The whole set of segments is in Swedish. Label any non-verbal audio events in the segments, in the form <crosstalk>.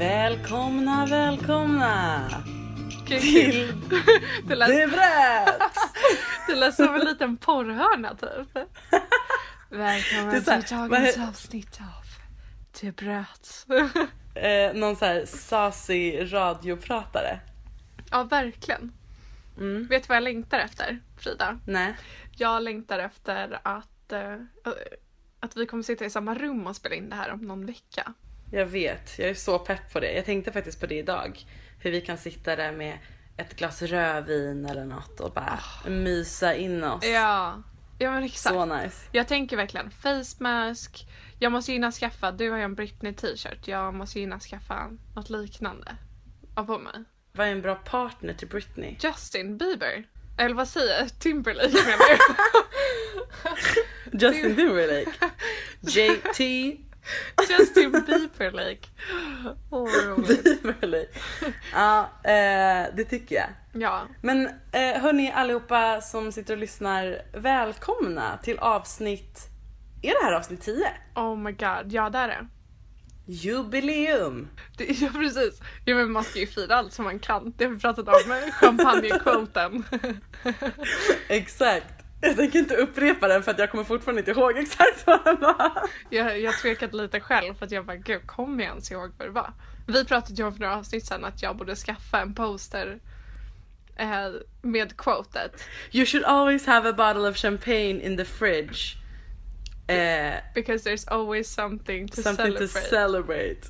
Välkomna, välkomna Kul, till. <laughs> Det lät, <laughs> Det lät som en liten porrhörna typ. <laughs> Här, till dagens he- avsnitt av Det bröt. Eh, någon så här sasig radiopratare. ja, verkligen. Mm. Vet du vad jag längtar efter, Frida? Nej. Jag längtar efter att, eh, att vi kommer sitta i samma rum och spela in det här om någon vecka. Jag vet, jag är så pepp på det. Jag tänkte faktiskt på det idag. Hur vi kan sitta där med ett glas rödvin eller något och bara mysa in oss. Ja, ja men exakt. Så nice. Jag tänker verkligen face mask. Jag måste hinna skaffa, du har ju en Britney t-shirt. Jag måste hinna skaffa något liknande. Ha på mig. Vad är en bra partner till Britney? Justin Bieber. Eller vad säger jag? Timberlake menar jag. <laughs> Justin Timberlake. <laughs> JT Justin Bieberlake. Åh vad roligt. Timberlake. Ja, eh, det tycker jag. Ja. Men eh, hörni allihopa som sitter och lyssnar, välkomna till avsnitt, är det här avsnitt 10? Oh my god. Ja det är det. Jubileum! det ja precis. Ja men man ska ju fira allt som man kan. Det har vi pratat om med champagnekvoten. <laughs> Exakt. Jag tänker inte upprepa den för att jag kommer fortfarande inte ihåg exakt vad den var. Jag, jag tvekade lite själv för att jag bara gud kommer jag ens ihåg vad det var? Vi pratade ju om för några avsnitt sedan att jag borde skaffa en poster eh, med quotet. You should always have a bottle of champagne in the fridge. Eh, Because there's always something to something celebrate. to celebrate.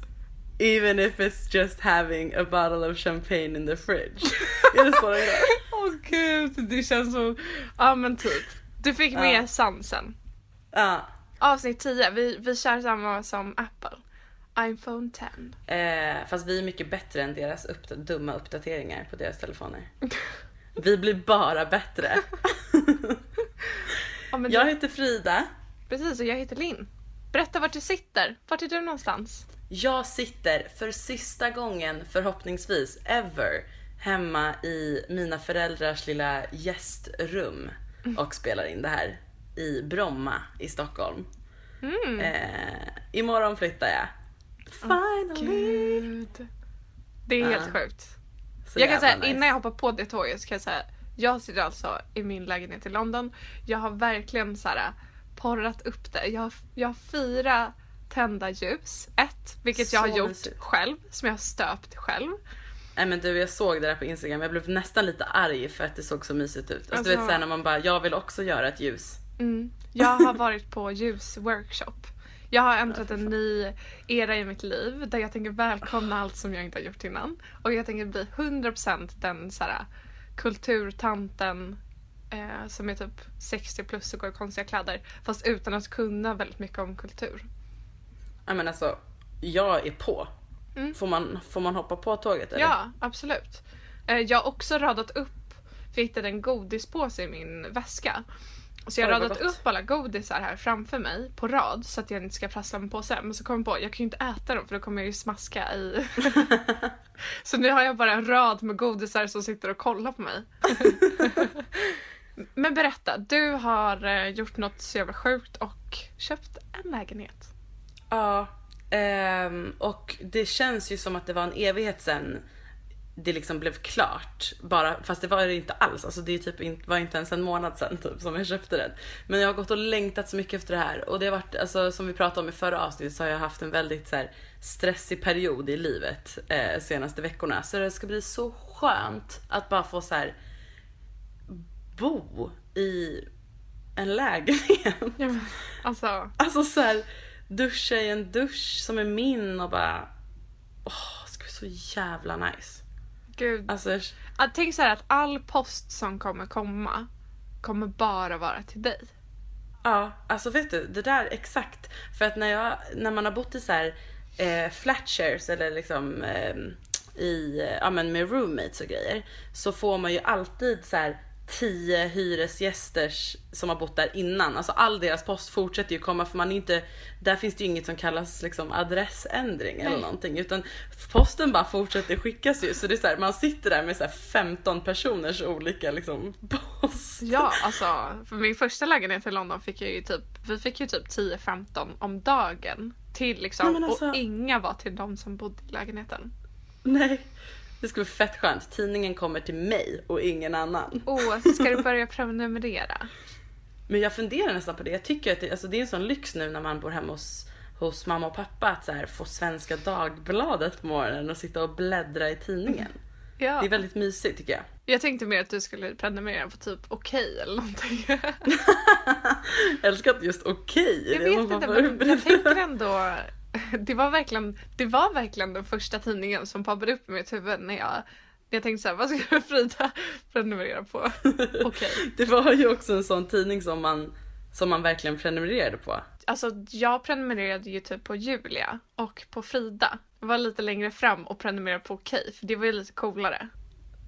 Even if it's just having a bottle of champagne in the fridge. <laughs> är det så den går? Åh gud, det känns så... Ja men typ. Du fick med Ja. sansen. Ja. Avsnitt 10, vi, vi kör samma som Apple. iPhone 10. Eh, fast vi är mycket bättre än deras uppda- dumma uppdateringar på deras telefoner. <laughs> Vi blir bara bättre. Ja, men Jag du, heter Frida. Precis, och jag heter Linn. Berätta vart du sitter. Vart är du någonstans? Jag sitter för sista gången förhoppningsvis ever hemma i mina föräldrars lilla gästrum och spelar in det här i Bromma i Stockholm. Eh, imorgon flyttar jag. Finally! Gud. Det är helt sjukt. Så jag kan säga nice. innan jag hoppar på det tåget så kan jag säga jag sitter alltså i min lägenhet i London. Jag har verkligen så här porrat upp det. Jag jag har fyra tända ljus. Ett, vilket jag har Så gjort mysigt. själv, som jag har stöpt själv. Nej men du jag såg det där på instagram, jag blev nästan lite arg för att det såg så mysigt ut. Alltså, Alltså- du vet såhär när man bara, jag vill också göra ett ljus. Mm. Jag har varit på ljusworkshop. Jag har äntrat en ny era i mitt liv där jag tänker välkomna allt som jag inte har gjort innan. Och jag tänker bli 100% den så här, kulturtanten eh, som är typ 60 plus och går i konstiga kläder. Fast utan att kunna väldigt mycket om kultur. Ja men alltså, jag är på. Får, man, får man hoppa på tåget eller? Mm. Ja, absolut. Eh, jag har också radat upp, för jag hittade en godispåse i min väska. Så jag har radat upp alla godisar här framför mig på rad så att jag inte ska prassla med påsen. Men så kom jag på, jag kan ju inte äta dem för då kommer jag ju smaska i... <laughs> så nu har jag bara en rad med godisar som sitter och kollar på mig. <laughs> Men berätta, du har eh, gjort något så jävla sjukt och köpt en lägenhet. Ja, ehm, och det känns ju som att det var en evighet sen det liksom blev klart. Bara, fast det var det inte alls. Alltså det typ in, var inte ens en månad sedan typ, som jag köpte den. Men jag har gått och längtat så mycket efter det här. Och det har varit, alltså, som vi pratade om i förra avsnittet så har jag haft en väldigt så här, stressig period i livet eh, senaste veckorna. Så det ska bli så skönt att bara få så här bo i en lägenhet. Ja, alltså, Alltså så här, duscha i en dusch som är min och bara... Åh, det ska bli så jävla nice. gud. Alltså, jag- tänk så här att all post som kommer komma kommer bara vara till dig. ja, alltså vet du, det där exakt. För att när, jag, när man har bott i så här eh, flat shares eller liksom eh, i, ja men med roommates och grejer. Så får man ju alltid så här tio hyresgäster som har bott där innan. Alltså all deras post fortsätter ju komma för man är inte, där finns det ju inget som kallas liksom adressändring eller Nej. någonting. Utan posten bara fortsätter skickas ju. Så det är så här, man sitter där med så här 15 personers olika liksom post. Ja, alltså för min första lägenhet i London fick jag ju typ, vi fick ju typ 10-15 om dagen till liksom Nej, alltså- och inga var till de som bodde i lägenheten. Nej. Det skulle bli fett skönt. Tidningen kommer till mig och ingen annan. Åh, ska du <laughs> börja prenumerera? Men jag funderar nästan på det. Jag tycker att det, alltså det är en sån lyx nu när man bor hemma hos, hos mamma och pappa att så här, få Svenska Dagbladet på morgonen och sitta och bläddra i tidningen. Ja. Det är väldigt mysigt tycker jag. Jag tänkte mer att du skulle prenumerera på typ Okej eller någonting. <laughs> Jag älskar att just okej är Jag vet inte men jag tänker ändå <laughs> det var, verkligen, det var verkligen den första tidningen som poppade upp i mitt huvud när jag, jag tänkte såhär, vad ska Frida <laughs> prenumerera på? <laughs> Okej. Det var ju också en sån tidning som man, som man verkligen prenumererade på. Alltså jag prenumererade ju typ på Julia och på Frida. Jag var lite längre fram och prenumererade på Okej för det var ju lite coolare.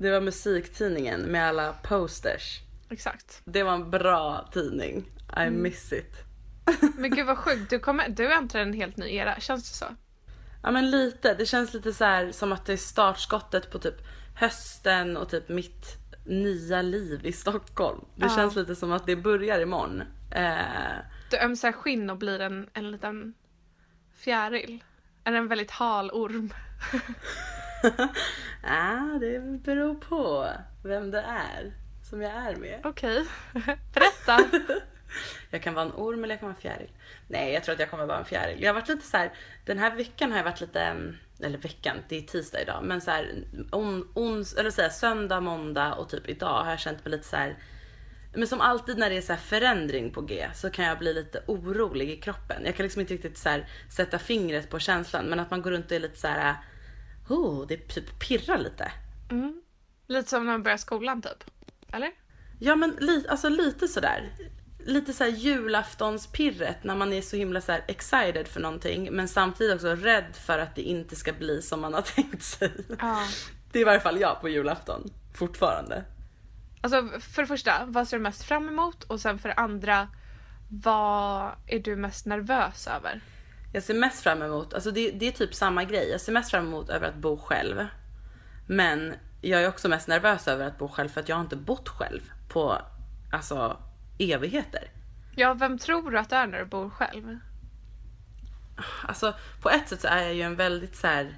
Det var musiktidningen med alla posters. Exakt. Det var en bra tidning. I Mm. miss it. Men gud vad sjukt, du, kommer, du äntrar en helt ny era, känns det så? Ja men lite. Det känns lite så här som att det är startskottet på typ hösten och typ mitt nya liv i Stockholm. Det Ja. känns lite som att det börjar imorgon. Eh, Du ömsar skinn och blir en, en liten fjäril. Eller en väldigt hal orm. <laughs> ah, det beror på vem det är som jag är med. Okej, <laughs> berätta. <laughs> Jag kan vara en orm eller jag kan vara en fjäril. Nej, jag tror att jag kommer vara en fjäril. Jag har varit lite så här, den här veckan har jag varit lite, mm, eller veckan, det är tisdag idag, men så här, on, ons, eller så här, söndag, måndag och typ idag har jag känt mig lite så här. Men som alltid när det är så här förändring på G så kan jag bli lite orolig i kroppen. Jag kan liksom inte riktigt så sätta fingret på känslan men att man går runt och är lite så här. Oh, det typ pirrar lite. Lite som när man börjar skolan typ. Eller? Ja men li, alltså lite sådär. Lite såhär julaftonspirret när man är så himla så excited för någonting men samtidigt också rädd för att det inte ska bli som man har <laughs> tänkt sig. Ja. Det är i varje fall jag på julafton. Fortfarande. Alltså för det första, vad ser du mest fram emot? Och sen för det andra, vad är du mest nervös över? Jag ser mest fram emot, alltså det, det är typ samma grej. Jag ser mest fram emot över att bo själv. Men jag är också mest nervös över att bo själv för att jag har inte bott själv på alltså evigheter. Ja, vem tror du att du är när du bor själv? Alltså på ett sätt så är jag ju en väldigt så här.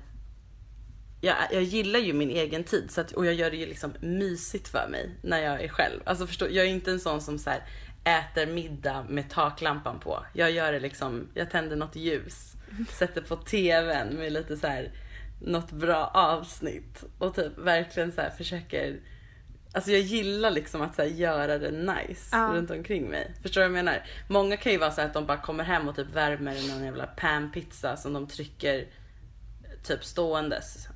Jag, jag gillar ju min egen tid så att, och jag gör det ju liksom mysigt för mig när jag är själv. Alltså förstå, jag är inte en sån som så här äter middag med taklampan på. Jag gör det liksom, jag tänder något ljus, <laughs> sätter på tvn med lite så här något bra avsnitt och typ verkligen så här försöker Alltså jag gillar liksom att så här göra det nice Ja. runt omkring mig. Förstår du vad jag menar? Många kan ju vara så här att de bara kommer hem och typ värmer någon jävla panpizza som de trycker typ ståendes.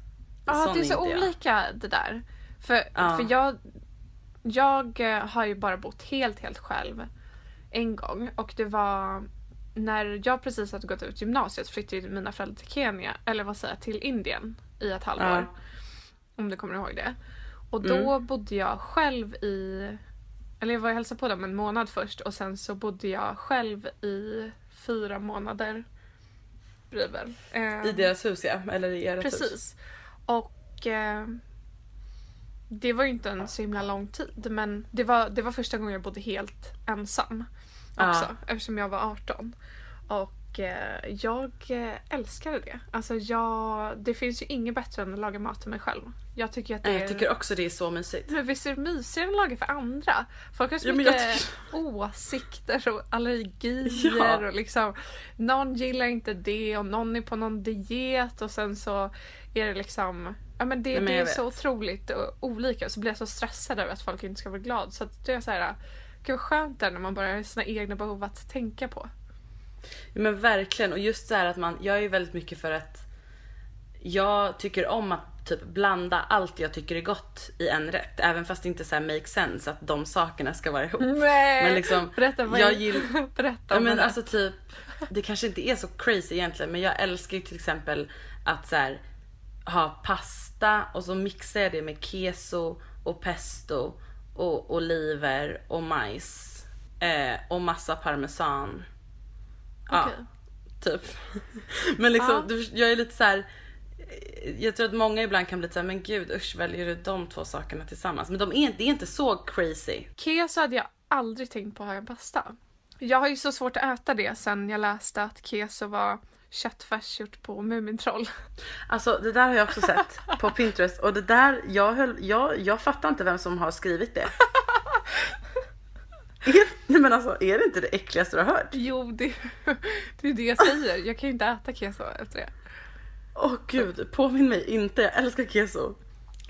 Ja, Sån det är så jag. olika det där. För, Ja. för jag, jag eh, har ju bara bott helt, helt själv en gång. Och det var när jag precis hade gått ut gymnasiet flyttade mina föräldrar till Kenya, eller vad säger jag, till Indien i ett halvår. Ja. Om du kommer ihåg det. Och då bodde jag själv i, eller jag var och hälsade på dem en månad först och sen så bodde jag själv i fyra månader. Eh, I deras hus ja, eller i ert hus. Precis. Och eh, det var ju inte en så himla lång tid men det var, det var första gången jag bodde helt ensam. Också Ja. eftersom jag var 18. Och jag eh, älskade det. Alltså jag, det finns ju inget bättre än att laga mat till mig själv. Jag tycker att det Nej, är... Jag tycker också det är så mysigt. Men visst är det mysigare än att laga för andra? Folk har så Ja, mycket åsikter och <laughs> allergier Ja. och liksom någon gillar inte det och någon är på någon diet och sen så är det liksom Ja men det, Ja, men det är jag så vet. otroligt och olika och så blir jag så stressad över att folk inte ska vara glada så att det är så här Gud vad skönt det är när man bara har sina egna behov att tänka på. Men verkligen. Och just så här att man, jag är ju väldigt mycket för att jag tycker om att typ blanda allt jag tycker är gott i en rätt. Även fast det inte så här make sense att de sakerna ska vara ihop. Nej! Men liksom, berätta vad jag gill- <laughs> Berätta om men det. alltså typ, det kanske inte är så crazy egentligen men jag älskar ju till exempel att så här, ha pasta och så mixar jag det med keso och pesto och oliver och majs eh, och massa parmesan. Ja, Okej. typ. <laughs> Men liksom, Ja. jag är lite så här. Jag tror att många ibland kan bli så här, men gud usch väljer du de två sakerna tillsammans? Men de är, det är inte så crazy. Keso hade jag aldrig tänkt på att ha en pasta. Jag har ju så svårt att äta det sen jag läste att keso var köttfärs gjort på Mumintroll. <laughs> Alltså det där har jag också sett på Pinterest och det där, jag, höll, jag, jag fattar inte vem som har skrivit det. <laughs> Är, nej men alltså är det inte det äckligaste du har hört? Jo, det, det är det jag säger. Jag kan ju inte äta keso efter det. Åh gud, påminn mig inte, jag älskar keso.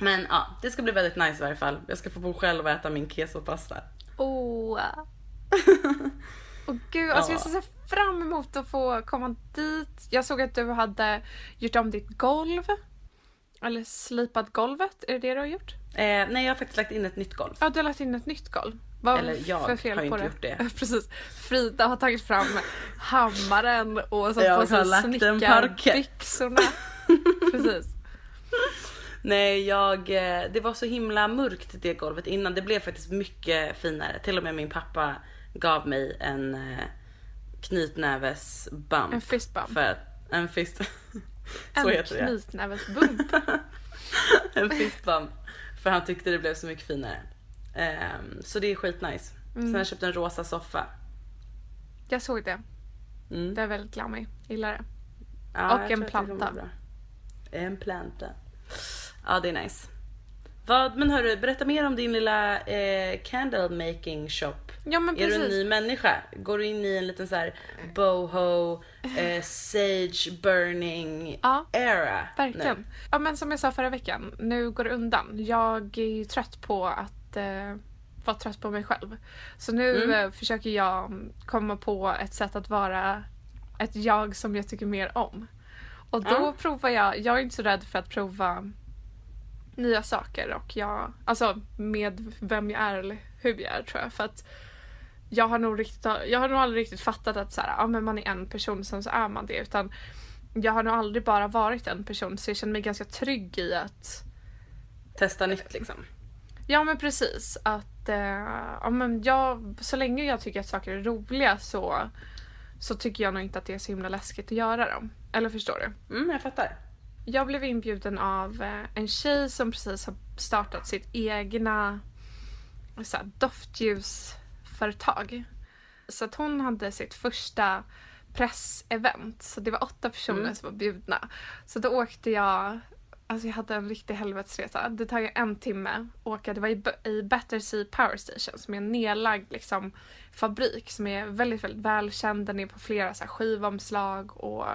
Men ja, det ska bli väldigt nice i varje fall. Jag ska få bo själv och äta min kesopasta. Åh. Åh gud, alltså jag Ja. ser fram emot att få komma dit. Jag såg att du hade gjort om ditt golv. Eller slipat golvet, är det det du har gjort? Eh, nej jag har faktiskt lagt in ett nytt golv. Ja, du har lagt in ett nytt golv. Vad Eller jag för fel har inte gjort det. <laughs> Precis. Frida har tagit fram hammaren och så Jag på sig snickarbyxorna. <laughs> Precis. Nej, jag, eh, det var så himla mörkt det golvet innan. Det blev faktiskt mycket finare. Till och med min pappa gav mig en eh, knytnäves bump. En fist bump. För en fist. så en heter det. knytnävesbump. <laughs> En fist bump. För han tyckte det blev så mycket finare. Ehm, så det är skitnice. Mm. Sen har jag köpt en rosa soffa. Jag såg det. Mm. Det är väldigt glammig. Gillar det. Ja, Och en planta. En planta. Ja, det är nice. Vad, men hörru, berätta mer om din lilla eh, candle making shop. Ja men Är du en precis. ny människa? Går du in i en liten så här boho, eh, <laughs> sage burning Ja, era? Verkligen. nu? Ja men som jag sa förra veckan, nu går det undan. Jag är ju trött på att eh, vara trött på mig själv. Så nu Mm. eh, försöker jag komma på ett sätt att vara ett jag som jag tycker mer om. Och då Ja. provar jag, jag är inte så rädd för att prova nya saker och jag, alltså med vem jag är eller hur jag är tror jag. För att jag har nog, riktigt, jag har nog aldrig riktigt fattat att så här, ja, men man är en person sen så är man det. Utan jag har nog aldrig bara varit en person så jag känner mig ganska trygg i att Testa nytt liksom. Ja men precis. Att eh, ja, men jag, så länge jag tycker att saker är roliga så, så tycker jag nog inte att det är så himla läskigt att göra dem. Eller förstår du? Mm, jag fattar. Jag blev inbjuden av eh, en tjej som precis har startat sitt egna så här, doftljusföretag. Så att hon hade sitt första pressevent. Så det var åtta personer Mm. som var bjudna. Så då åkte jag, alltså jag hade en riktig helvetesresa. Det tar ju en timme att åka. Det var i, i Battersea Power Station som är en nedlagd liksom, fabrik som är väldigt, väldigt välkänd. Den är på flera så här, skivomslag och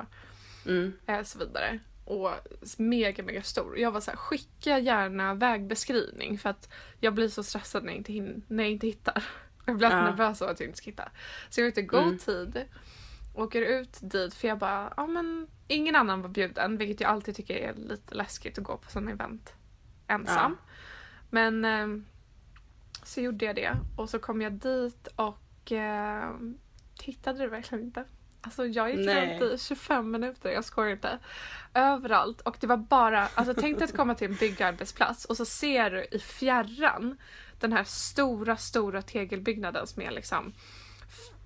Mm. eh, så vidare. Och mega, mega stor. Jag var så här, skicka gärna vägbeskrivning för att jag blir så stressad när jag inte, när jag inte hittar. Jag blir Ja. nervös av att jag inte ska hitta. Så jag vet i god Mm. tid, åker ut dit för jag bara, ja men ingen annan var bjuden vilket jag alltid tycker är lite läskigt att gå på sådana event ensam. Men eh, så gjorde jag det och så kom jag dit och eh, hittade det verkligen inte. Alltså jag gick Nej. runt i 25 minuter, jag skojar inte. Överallt och det var bara, alltså tänk dig att komma till en byggarbetsplats och så ser du i fjärran den här stora, stora tegelbyggnaden som är liksom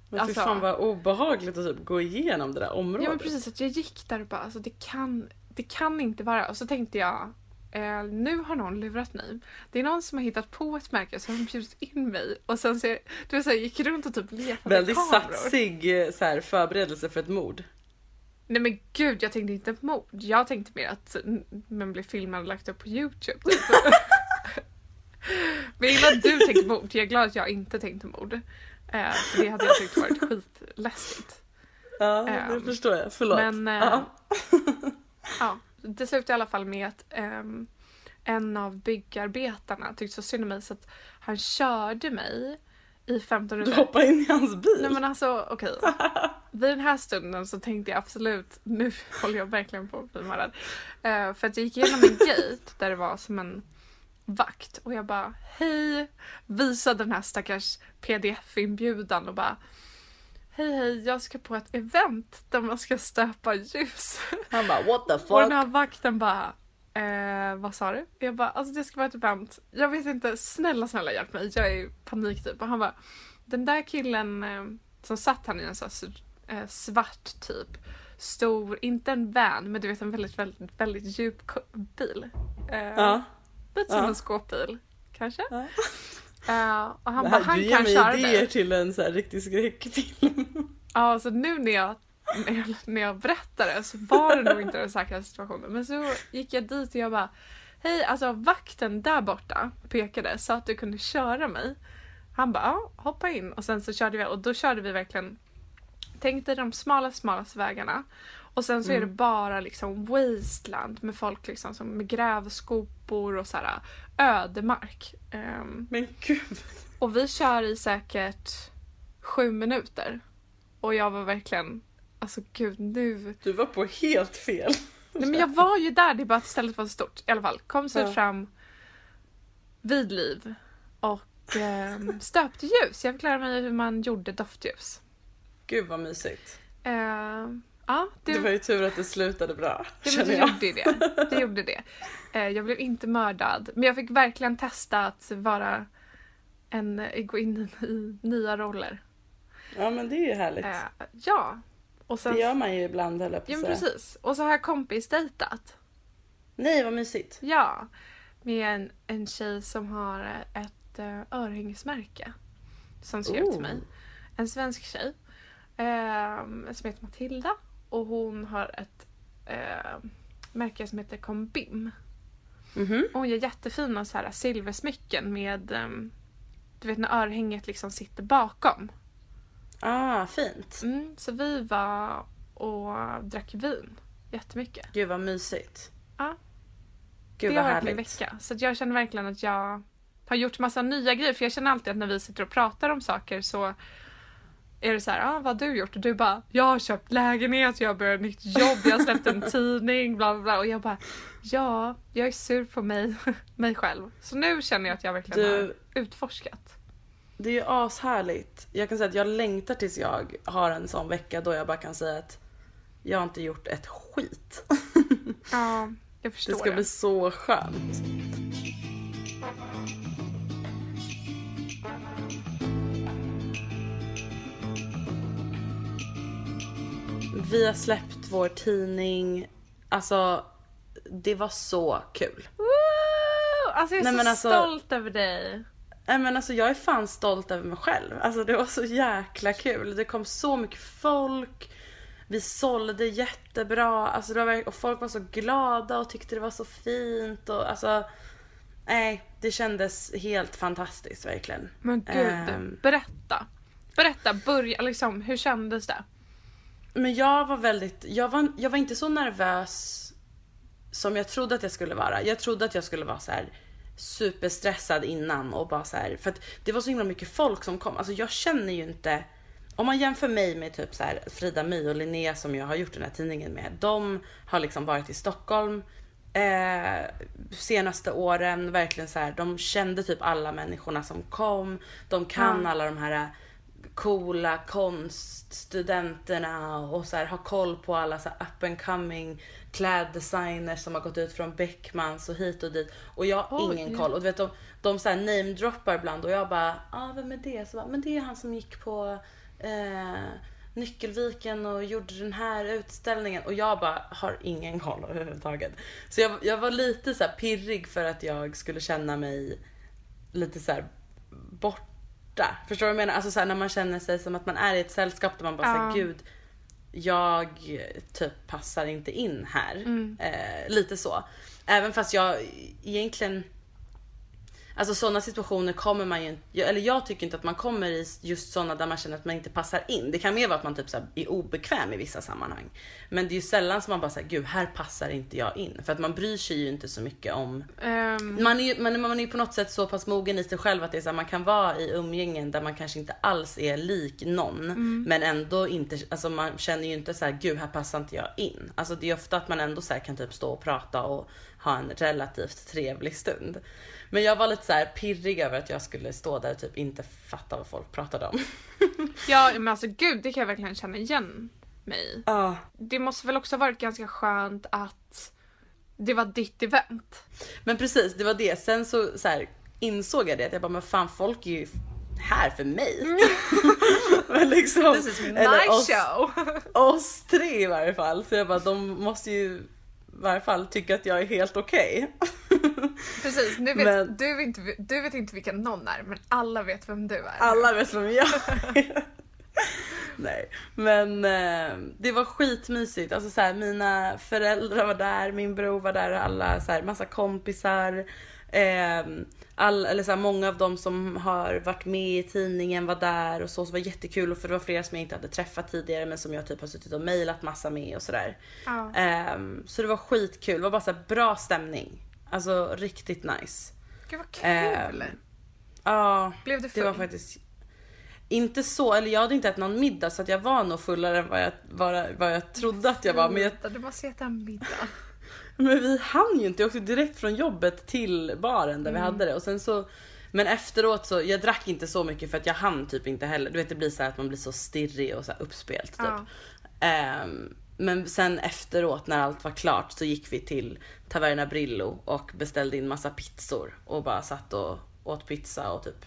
Men Alltså- fan vad obehagligt att typ gå igenom det där området. Ja men precis, att jag gick där och bara alltså det kan, det kan inte vara. Och så tänkte jag, eh, nu har någon lurat mig. Det är någon som har hittat på ett märke som har bjudit in mig och sen så, du så här, gick runt och typ letade Väldigt kameror. satsig eh, så här, förberedelse för ett mord. Nej men gud, jag tänkte inte mord. Jag tänkte mer att man blir filmad och lagt upp på Youtube. Typ. <laughs> men innan du tänkte mord, jag är glad att jag inte tänkte mord. Eh, för det hade jag tyckt varit skitläskigt. Ja, det Ehm, förstår jag. Förlåt. men, eh, ja. <laughs> Ja, det slutade i alla fall med att ehm, en av byggarbetarna tyckte så synd om mig så att han körde mig i 15 Du minuter. hoppar in i hans bil. Nej men alltså okej. <laughs> Vid den här stunden så tänkte jag absolut, nu <laughs> håller jag verkligen på att bli mördad. Eh, för att jag gick igenom en gate där det var som en vakt och jag bara hej, visade den här stackars pdf-inbjudan och bara hej hej, jag ska på ett event där man ska stöpa ljus. <laughs> Han bara what the Och den fuck. här vakten bara Eh, vad sa du? Jag bara, alltså det ska vara ett event. Jag vet inte, snälla snälla hjälp mig. Jag är i panik typ. Och han bara, den där killen eh, som satt han i en sån här, eh, svart typ, stor, inte en van, men du vet en väldigt, väldigt, väldigt djup bil. Eh, Ja. Lite som en skåpbil, kanske. <laughs> Eh, och han bara, han du ger kan mig köra idéer till en så här riktig skräckfilm. Ja, så nu när jag, när jag, när jag berättade så var det nog inte den säkraste situationen. Men så gick jag dit och jag bara Hej, alltså vakten där borta pekade så att du kunde köra mig. Han bara ja, hoppa in och sen så körde vi och då körde vi verkligen Tänk dig de smala, smalaste vägarna. Och sen så är det bara liksom wasteland med folk liksom som med grävskopor och så här ödemark. Ehm, Men gud. och vi kör i säkert sju minuter. Och jag var verkligen, alltså gud nu. Du var på helt fel. Nej men jag var ju där, det är bara att stället var så stort. I alla fall, kom sig Ja. fram vid liv och eh, <laughs> stöpte ljus. Jag fick lära mig hur man gjorde doftljus. Gud vad mysigt. Eh, ja, det, Det var ju tur att det slutade bra. Ja, men det jag. gjorde det. det, gjorde det. Eh, jag blev inte mördad. Men jag fick verkligen testa att vara en, eh, gå in i, nya roller. Ja men det är ju härligt. Eh, ja. Och sen, Det gör man ju ibland höll jag på ja men precis. Och så har jag kompis dejtat. Nej vad mysigt. Ja. Med en, en tjej som har eh, ett uh, örhängesmärke. Som skrev till Oh. mig. En svensk tjej. ehm, som heter Matilda. Och hon har ett eh, märke som heter Combim. Mhm. Och hon gör jättefina så här silversmycken med ehm, du vet när örhänget liksom sitter bakom. Ah fint. Mm, så vi var och drack vin jättemycket. Gud vad mysigt. Ja. Gud det har varit min vecka. Så jag känner verkligen att jag har gjort massa nya grejer. För jag känner alltid att när vi sitter och pratar om saker så är det så här, ah, vad har du gjort? Och du bara, jag har köpt lägenhet, jag har börjat nytt jobb, jag har släppt en <laughs> tidning, bla bla bla. Och jag bara, ja, jag är sur på mig, <laughs> mig själv. Så nu känner jag att jag verkligen Du- har utforskat. Det är ju ashärligt. Jag kan säga att jag längtar tills jag har en sån vecka då jag bara kan säga att jag har inte gjort ett skit. <laughs> Ja, jag Det förstår ska det. bli så skönt. Vi har släppt vår tidning. Alltså, det var så kul. Woo! Alltså jag är Nej, så alltså- stolt över dig. Nej men alltså jag är fan stolt över mig själv. Alltså det var så jäkla kul. Det kom så mycket folk. Vi sålde jättebra. Alltså det var, och folk var så glada och tyckte det var så fint. Och alltså, nej, det kändes helt fantastiskt verkligen. Men gud, Ehm. berätta. Berätta, börja liksom, hur kändes det? Men jag var väldigt, jag var, jag var inte så nervös som jag trodde att jag skulle vara. Jag trodde att jag skulle vara så här superstressad innan och bara så här, för att det var så himla mycket folk som kom. Alltså jag känner ju inte, om man jämför mig med typ så här Frida My och Linnea som jag har gjort den här tidningen med. De har liksom varit i Stockholm eh, senaste åren, verkligen så här, de kände typ alla människorna som kom. De kan alla de här coola konststudenterna och så här, ha koll på alla så här up and coming kläddesigners som har gått ut från Beckmans och hit och dit. Och jag har Oj. ingen koll. Och du vet de, de så här namedroppar ibland och jag bara, ah, vem är det? Så bara, men det är han som gick på eh, Nyckelviken och gjorde den här utställningen och jag bara har ingen koll överhuvudtaget. Så jag, jag var lite så här pirrig för att jag skulle känna mig lite så här borta. Förstår du vad jag menar? Alltså så här, när man känner sig som att man är i ett sällskap där man bara Ja. säger gud jag typ passar inte in här. Eh, lite så. Även fast jag egentligen Alltså sådana situationer kommer man ju inte, eller jag tycker inte att man kommer i just sådana där man känner att man inte passar in. Det kan mer vara att man typ så är obekväm i vissa sammanhang. Men det är ju sällan som man bara säger gud här passar inte jag in. För att man bryr sig ju inte så mycket om Ehm, man är ju man, man är på något sätt så pass mogen i sig själv att det är så här, man kan vara i umgängen där man kanske inte alls är lik någon. Men ändå inte, alltså man känner ju inte så här, gud här passar inte jag in. Alltså det är ofta att man ändå så kan typ stå och prata och ha en relativt trevlig stund. Men jag var lite så här pirrig över att jag skulle stå där och typ inte fatta vad folk pratade om. <laughs> ja men alltså gud det kan jag verkligen känna igen mig. Ja. Det måste väl också varit ganska skönt att det var ditt event. Men precis, det var det. Sen så, så här, insåg jag det att jag bara, men fan folk är ju här för mig. <laughs> men liksom, This is my oss, show! <laughs> oss tre i varje fall. Så jag bara, de måste ju i varje fall tycka att jag är helt okej. <laughs> Precis, nu vet, Men- du, vet inte, du vet inte vilken någon är men alla vet vem du är. Alla vet vem jag <laughs> är. Nej, men eh, det var skitmysigt. Alltså så här, mina föräldrar var där, min bror var där, alla så här, massa kompisar. Eh, all, eller så här, många av dem som har varit med i tidningen var där och så, så var jättekul och för det var flera som jag inte hade träffat tidigare men som jag typ har suttit och mejlat massa med och sådär. Ja. Ehm, så det var skitkul, det var bara så här, bra stämning. Alltså riktigt nice. Gud vad kul! Ehm, Ja, Blev du det var full? faktiskt inte så, eller jag hade inte ätit någon middag så att jag var nog fullare än vad jag, vad, vad jag trodde att jag var. Men, jag, Du måste äta en middag. <laughs> men vi hann ju inte, jag åkte direkt från jobbet till baren där vi hade det och sen så men efteråt så, jag drack inte så mycket för att jag hann typ inte heller. Du vet det blir så att man blir så stirrig och så här uppspelt typ. Ja. Ehm, men sen efteråt när allt var klart så gick vi till Taverna Brillo och beställde in massa pizzor och bara satt och åt pizza och typ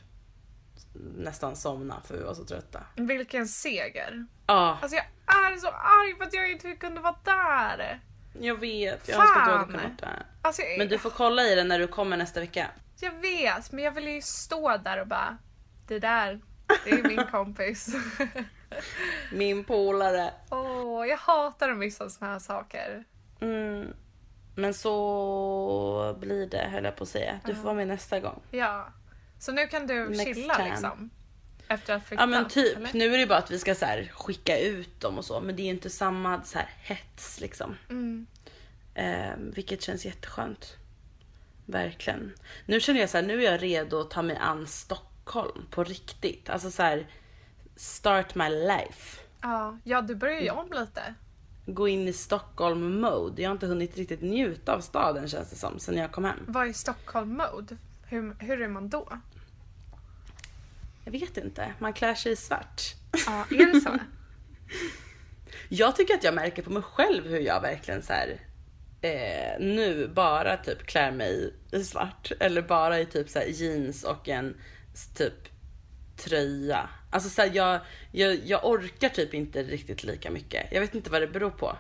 nästan somna för vi var så trötta. Vilken seger! Ja, Alltså jag är så arg för att jag inte kunde vara där. jag vet. Jag önskar att du hade kunnat vara där. Alltså jag, Men du får kolla i den när du kommer nästa vecka. jag vet, men jag vill ju stå där och bara det där, det är min <laughs> kompis. Min polare. Åh, jag hatar att missa såna här saker. Mm. Men så blir det höll jag på att säga. Du får vara med nästa gång. Ja. Så nu kan du Next chilla time. liksom? Efter att flyttat? Ja men typ. eller? Nu är det bara att vi ska så här skicka ut dem och så. Men det är ju inte samma så här hets liksom. Mm. Eh, vilket känns jätteskönt. Verkligen. Nu känner jag så här, nu är jag redo att ta mig an Stockholm på riktigt. Alltså så här, start my life. Ja, ja, du börjar ju om lite. Gå in i Stockholm mode. Jag har inte hunnit riktigt njuta av staden känns det som sen jag kom hem. Vad är Stockholm-mode? Hur, hur är man då? Jag vet inte, man klär sig i svart. Ja, är det så? <laughs> Jag tycker att jag märker på mig själv hur jag verkligen så här, eh, nu bara typ klär mig i svart. Eller bara i typ så här jeans och en typ tröja. Alltså så här, jag, jag, jag orkar typ inte riktigt lika mycket. Jag vet inte vad det beror på.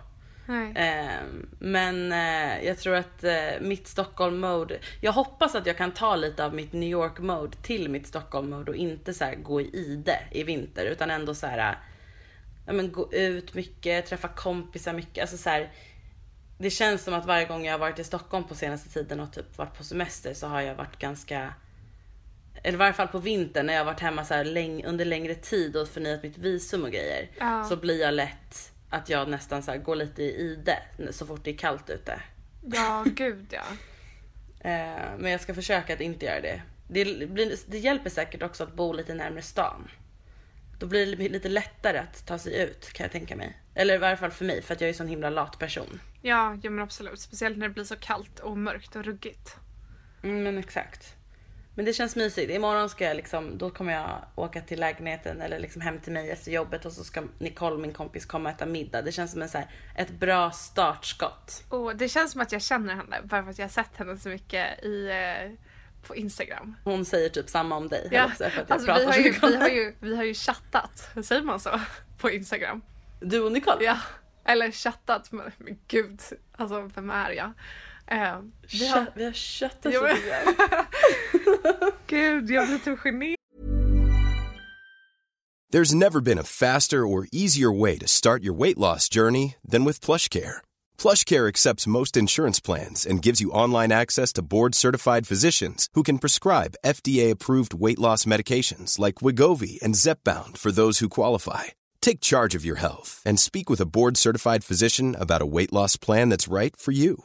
Nej. Eh, men eh, jag tror att eh, mitt Stockholm mode, jag hoppas att jag kan ta lite av mitt New York mode till mitt Stockholm mode och inte så här gå i ide i vinter utan ändå så här, ja, men gå ut mycket, träffa kompisar mycket. Alltså så här, det känns som att varje gång jag har varit i Stockholm på senaste tiden och typ varit på semester så har jag varit ganska eller i varje fall på vintern när jag varit hemma så läng- under längre tid och förnyat mitt visum och grejer. Ja. Så blir jag lätt att jag nästan så går lite i ide så fort det är kallt ute. Ja, gud ja. <laughs> Eh, men jag ska försöka att inte göra det. Det, blir, det hjälper säkert också att bo lite närmare stan. Då blir det lite lättare att ta sig ut kan jag tänka mig. Eller i varje fall för mig för att jag är en sån himla lat person. Ja, ja men absolut. Speciellt när det blir så kallt och mörkt och ruggigt. Mm, men exakt. Men det känns mysigt. Imorgon ska jag liksom, då kommer jag åka till lägenheten eller liksom hem till mig efter jobbet och så ska Nicole, min kompis, komma och äta middag. Det känns som en så här, ett bra startskott. Och det känns som att jag känner henne bara för att jag har sett henne så mycket i, eh, på Instagram. Hon säger typ samma om dig. Ja, också, för att jag alltså, vi, pratar har ju, vi, har ju, vi har ju chattat, säger man så? på Instagram. Du och Nicole? Ja. Eller chattat. Men, men gud, alltså vem är jag? Eh, vi har, Vi har köttat Jo, så men- <laughs> gud, jag blir typ generad. There's never been a faster or easier way to start your weight loss journey than with PlushCare. PlushCare accepts most insurance plans and gives you online access to board-certified physicians who can prescribe FDA-approved weight loss medications like Wigovi and Zepbound for those who qualify. Take charge of your health and speak with a board-certified physician about a weight loss plan that's right for you.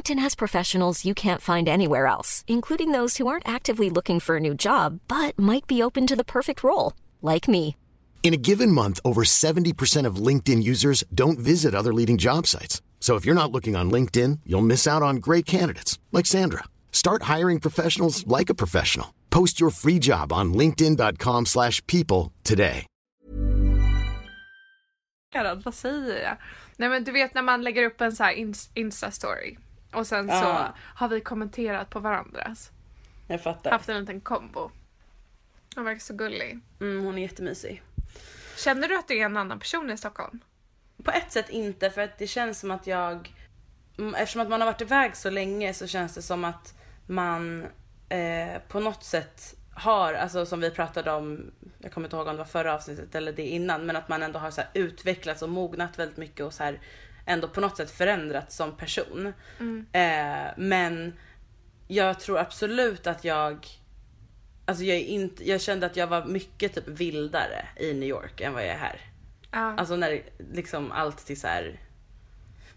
has professionals you can't find anywhere else, including those who aren't actively looking for a new job but might be open to the perfect role, like me. In a given month, over 70% of LinkedIn users don't visit other leading job sites. So if you're not looking on LinkedIn, you'll miss out on great candidates like Sandra. Start hiring professionals like a professional. Post your free job on linkedin.com/people slash people today. Vad säger jag? Nej men du vet när man lägger upp en så här Insta-story och sen så Ja. har vi kommenterat på varandras. Jag fattar. Haft en liten kombo. Hon verkar så gullig. Mm, hon är jättemysig. Känner du att det är en annan person i Stockholm? På ett sätt inte för att det känns som att jag Eftersom att man har varit iväg så länge så känns det som att man eh, på något sätt har, alltså som vi pratade om, jag kommer inte ihåg om det var förra avsnittet eller det innan, men att man ändå har så utvecklats och mognat väldigt mycket och så här ändå på något sätt förändrats som person. Eh, men jag tror absolut att jag Alltså jag, inte, jag kände att jag var mycket typ vildare i New York än vad jag är här. Ja. Alltså när liksom allt till så här.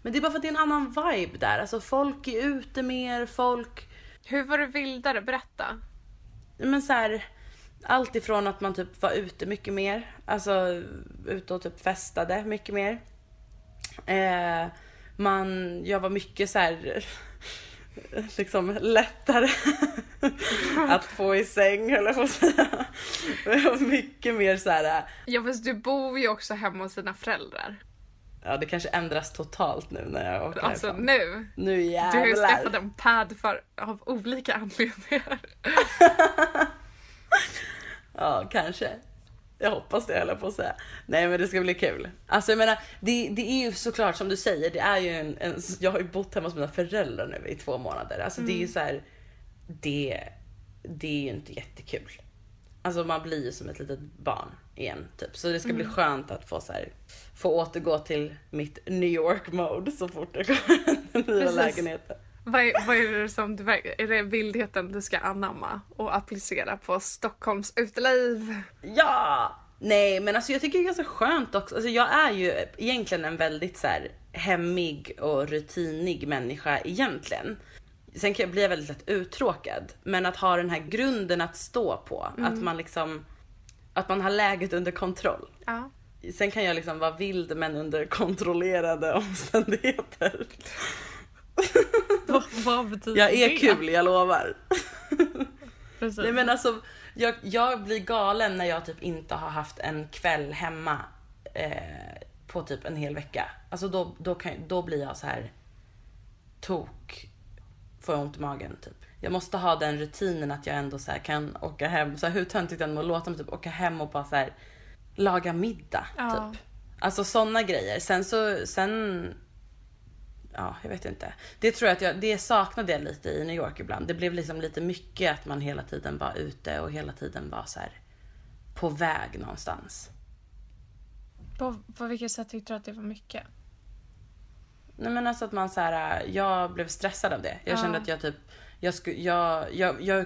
Men det är bara för att det är en annan vibe där. Alltså folk är ute mer, folk... Hur var du vildare? Berätta. Men så här, allt ifrån att man typ var ute mycket mer. Alltså ute och typ festade mycket mer. Eh, man, jag var mycket så här <laughs> liksom lättare <laughs> att få i säng höll jag på att säga. <laughs> Jag var mycket mer så här. Ja fast du bor ju också hemma hos dina föräldrar. ja det kanske ändras totalt nu när jag åker Alltså härifrån. nu. Nu Du har ju jävlar. skaffat en pad för, av olika anledningar. Ja, kanske. Jag hoppas det jag på att säga. Nej men det ska bli kul. Alltså jag menar, det, det är ju såklart som du säger, det är ju en, en jag har ju bott hemma hos mina föräldrar nu i två månader. Alltså det är ju så här, det, det är ju inte jättekul. Alltså man blir ju som ett litet barn igen typ. Så det ska bli skönt att få så här, få återgå till mitt New York mode så fort det kommer den nya lägenheten. Vad är, vad är det som du är det vildheten du ska anamma och applicera på Stockholms uteliv? Ja! Nej men alltså jag tycker det är ganska skönt också. Alltså jag är ju egentligen en väldigt så här hemmig och rutinig människa egentligen. Sen kan jag bli väldigt lätt uttråkad. Men att ha den här grunden att stå på. Att man liksom, att man har läget under kontroll. Ja. Sen kan jag liksom vara vild men under kontrollerade <laughs> omständigheter. <laughs> Vad, vad betyder Jag är det? kul, jag lovar. <laughs> Precis. Nej men alltså, jag, jag blir galen när jag typ inte har haft en kväll hemma eh, på typ en hel vecka. Alltså då, då, kan, då blir jag så här tok, får ont i magen typ. Jag måste ha den rutinen att jag ändå så här kan åka hem, så här, hur töntigt det än må låta men typ åka hem och bara så här laga middag Ja. typ. Alltså sådana grejer. Sen så, sen ja, jag vet inte. Det tror jag att jag, det saknade jag lite i New York ibland. Det blev liksom lite mycket att man hela tiden var ute och hela tiden var så här på väg någonstans. På, på vilket sätt tyckte du att det var mycket? Nej men alltså att man så här, jag blev stressad av det. Jag Ja. kände att jag typ, jag, sku, jag, jag, jag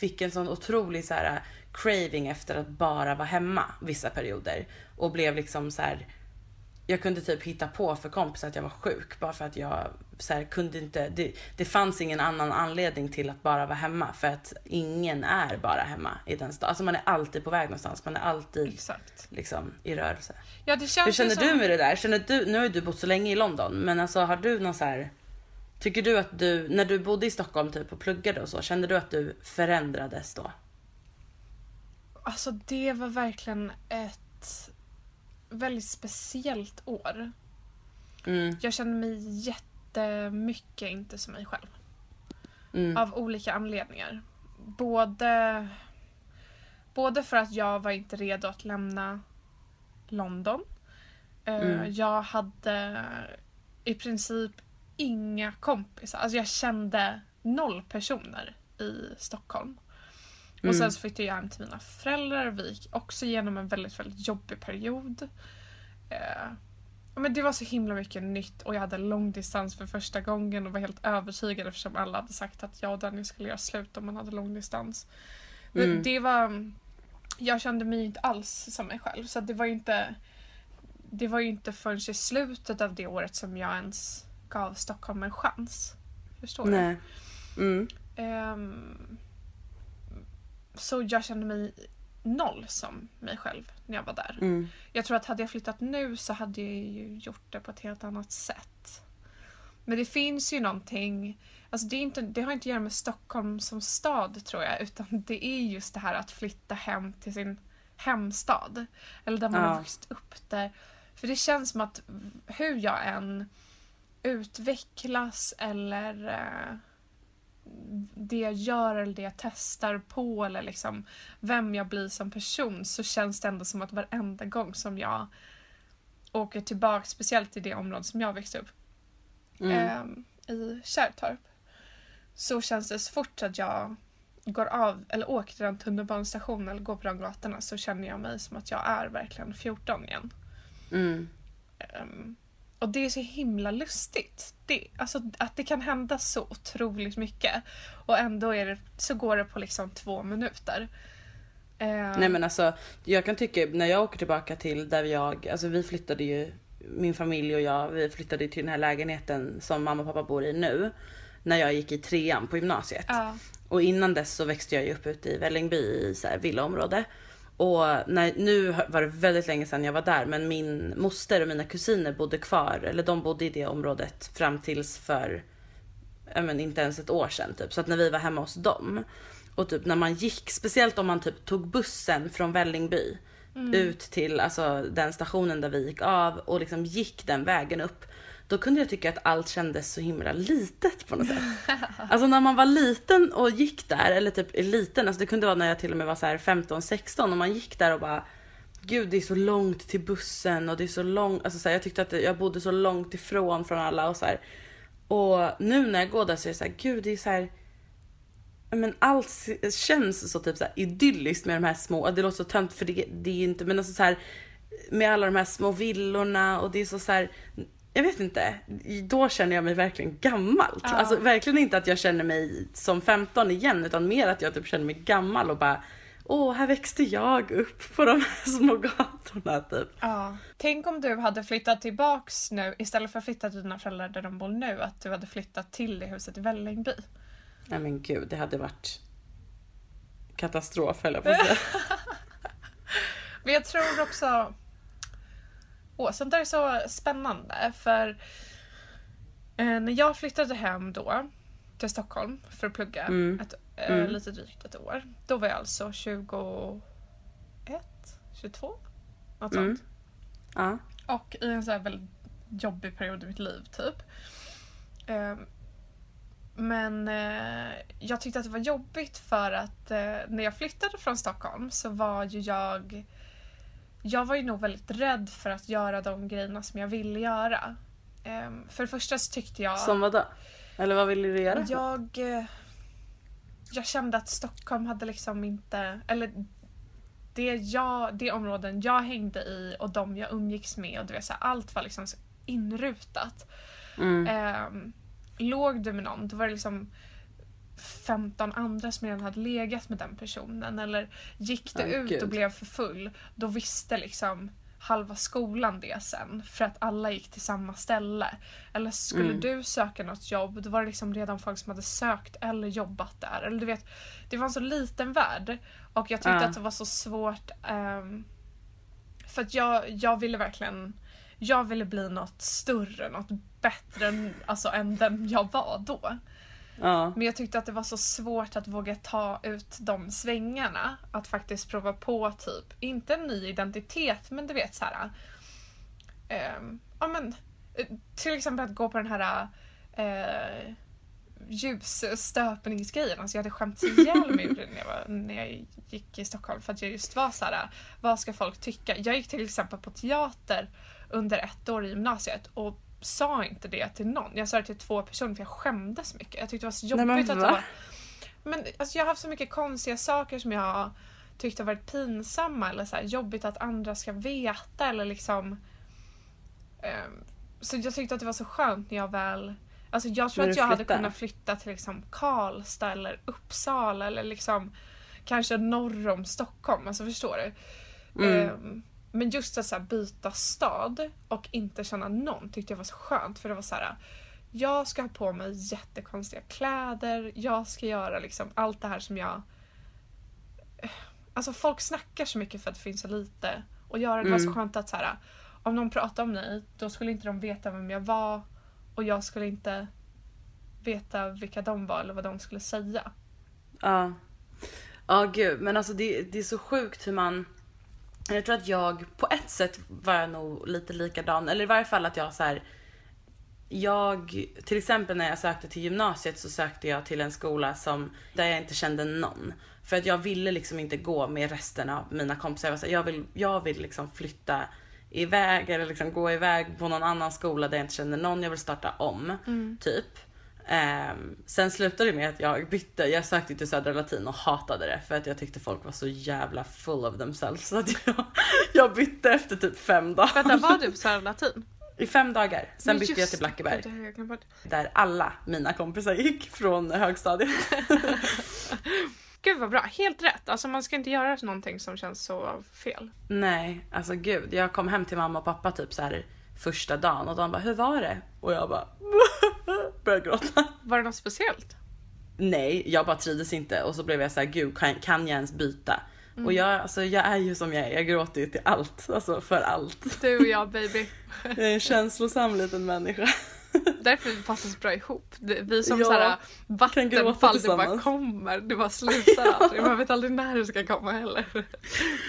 fick en sån otrolig så här craving efter att bara vara hemma vissa perioder. Och blev liksom så här. Jag kunde typ hitta på för kompisar att jag var sjuk bara för att jag så här, kunde inte. Det, det fanns ingen annan anledning till att bara vara hemma för att ingen är bara hemma i den staden. Alltså man är alltid på väg någonstans. Man är alltid Exakt. liksom i rörelse. Ja, det känns Hur känner som... du med det där? Känner du, nu har ju du bott så länge i London, men alltså har du någon så här... Tycker du att du, när du bodde i Stockholm typ och pluggade och så, kände du att du förändrades då? Alltså det var verkligen ett väldigt speciellt år. Mm, Jag kände mig jättemycket inte som mig själv. mm, Av olika anledningar. Både, både för att jag var inte redo att lämna London. Eh, Mm. Jag hade i princip inga kompisar. Alltså jag kände noll personer i Stockholm. Och Mm. sen så flyttade jag hem till mina föräldrar. Vi gick också igenom en väldigt, väldigt jobbig period. Eh, men det var så himla mycket nytt och jag hade långdistans för första gången och var helt övertygad eftersom alla hade sagt att jag och Danny skulle göra slut om man hade långdistans. Men Mm. det var... Jag kände mig inte alls som mig själv så det var ju inte... Det var ju inte förrän i slutet av det året som jag ens gav Stockholm en chans. Förstår du? nej. Mm, Ehm, så jag kände mig noll som mig själv när jag var där. mm, Jag tror att hade jag flyttat nu så hade jag ju gjort det på ett helt annat sätt. Men det finns ju någonting, alltså det, är inte, det har inte att göra med Stockholm som stad tror jag, utan det är just det här att flytta hem till sin hemstad. Eller där man Ja. har vuxit upp där. För det känns som att hur jag än utvecklas eller eh, det jag gör eller det jag testar på eller liksom vem jag blir som person så känns det ändå som att varenda gång som jag åker tillbaka, speciellt i det område som jag växte upp, mm, ehm, i Kärrtorp, så känns det så fort att jag går av eller åker till den tunnelbanestationen eller går på de gatorna så känner jag mig som att jag är verkligen 14 igen. mm. Ehm, och det är så himla lustigt. Det, alltså, att det kan hända så otroligt mycket. Och ändå är det, så går det på liksom två minuter. Ehm, Nej men alltså, jag kan tycka när jag åker tillbaka till där jag, alltså vi flyttade ju, min familj och jag, vi flyttade till den här lägenheten som mamma och pappa bor i nu. När jag gick i trean på gymnasiet. ja, Och innan dess så växte jag ju upp ute i Vällingby i så här villaområde. Och när, nu var det väldigt länge sedan jag var där men min moster och mina kusiner bodde kvar, eller de bodde i det området fram tills för, men inte ens ett år sedan typ. Så att när vi var hemma hos dem och typ när man gick, speciellt om man typ tog bussen från Vällingby ut till alltså den stationen där vi gick av och liksom gick den vägen upp. Då kunde jag tycka att allt kändes så himla litet på något sätt. <laughs> Alltså när man var liten och gick där, eller typ liten, alltså det kunde vara när jag till och med var så här 15-16 och man gick där och bara Gud det är så långt till bussen och det är så långt, alltså så här, jag tyckte att jag bodde så långt ifrån från alla och så här. Och nu när jag går där så är det så här, gud det är så här men allt känns så typ så här idylliskt med de här små, det låter så tönt för det, det är ju inte, men alltså så här med alla de här små villorna och det är så, så här, jag vet inte, då känner jag mig verkligen gammalt. Ja. Alltså verkligen inte att jag känner mig som 15 igen utan mer att jag typ känner mig gammal och bara Åh, här växte jag upp på de här <laughs> små gatorna typ. ja. Tänk om du hade flyttat tillbaks nu istället för att flytta till dina föräldrar där de bor nu. Att du hade flyttat till det huset i Vällingby. Nej men gud, det hade varit katastrof höll jag på att säga. <laughs> Men jag tror också... Åh, sånt där är så spännande för eh, när jag flyttade hem då till Stockholm för att plugga Mm. ett, eh, Mm. lite drygt ett år. Då var jag alltså 21, 22? Något Mm. sånt. Ja. Och i en så här väldigt jobbig period i mitt liv typ. Ehm, Men eh, jag tyckte att det var jobbigt för att eh, när jag flyttade från Stockholm så var ju jag jag var ju nog väldigt rädd för att göra de grejerna som jag ville göra. Ehm, för det första så tyckte jag... Som vadå? Eller vad ville du göra? Jag, eh, jag kände att Stockholm hade liksom inte, eller det, jag, det områden jag hängde i och de jag umgicks med och du vet, så här, allt var liksom så inrutat. Mm. Ehm, låg du med någon, då var det liksom 15 andra som redan hade legat med den personen eller gick du Ay, ut gud. och blev för full då visste liksom halva skolan det sen för att alla gick till samma ställe. Eller skulle Mm. du söka något jobb då var det liksom redan folk som hade sökt eller jobbat där. Eller du vet, det var en så liten värld och jag tyckte Ja. att det var så svårt ehm, för att jag, jag ville verkligen jag ville bli något större, något bättre än, alltså, än den jag var då. Ja. Men jag tyckte att det var så svårt att våga ta ut de svängarna. Att faktiskt prova på typ, inte en ny identitet men du vet så här. Ehm, ja men eh, till exempel att gå på den här eh, uh, ljusstöpningsgrejen. Alltså jag hade skämt ihjäl mig ur det när jag, var, när jag gick i Stockholm för att jag just var så här. vad ska folk tycka? Jag gick till exempel på teater under ett år i gymnasiet och sa inte det till någon. Jag sa det till två personer för jag skämdes mycket. Jag tyckte det var så Nej, jobbigt men att det va? var... Men alltså jag har haft så mycket konstiga saker som jag tyckt har varit pinsamma eller så här, jobbigt att andra ska veta eller liksom... ehm, så jag tyckte att det var så skönt när jag väl... Alltså jag tror att jag hade flyttade? kunnat flytta till liksom Karlstad eller Uppsala eller liksom kanske norr om Stockholm. Alltså förstår du? Mm. Ehm, men just att så byta stad och inte känna någon tyckte jag var så skönt för det var så här. Jag ska ha på mig jättekonstiga kläder, jag ska göra liksom allt det här som jag... Alltså folk snackar så mycket för att det finns så lite att göra. Det var så Mm. skönt att så här, om någon pratade om mig då skulle inte de veta vem jag var och jag skulle inte veta vilka de var eller vad de skulle säga. Ja. Ja gud men alltså det, det är så sjukt hur man Jag tror att jag på ett sätt var jag nog lite likadan eller i varje fall att jag så här. Jag, till exempel när jag sökte till gymnasiet så sökte jag till en skola som, där jag inte kände någon. För att jag ville liksom inte gå med resten av mina kompisar. Jag, var så här, jag vill, jag vill liksom flytta iväg eller liksom gå iväg på någon annan skola där jag inte känner någon. Jag vill starta om. Typ. Ehm, sen slutade det med att jag bytte, jag sökte till Södra Latin och hatade det för att jag tyckte folk var så jävla full of themselves. Så att jag, jag bytte efter typ fem dagar. Vänta, var du på Södra Latin? I fem dagar. Sen Men bytte jag till Blackeberg. Jag. Där alla mina kompisar gick från högstadiet. <laughs> Gud vad bra, helt rätt. Alltså man ska inte göra någonting som känns så fel. Nej, alltså gud. Jag kom hem till mamma och pappa typ så här första dagen och de bara, hur var det? Och jag bara, började gråta. <laughs> Var det något speciellt? Nej, jag bara trivdes inte och så blev jag så här, gud kan, kan jag ens byta? Och jag, alltså, jag är ju som jag är, jag gråter ju till allt, alltså för allt. <laughs> Du och jag baby. Jag är en känslosam liten människa. <laughs> Därför vi passar så bra ihop. Vi som Ja, såhär vattenfall, det bara kommer. Det bara slutar aldrig. Man vet aldrig när det ska komma heller.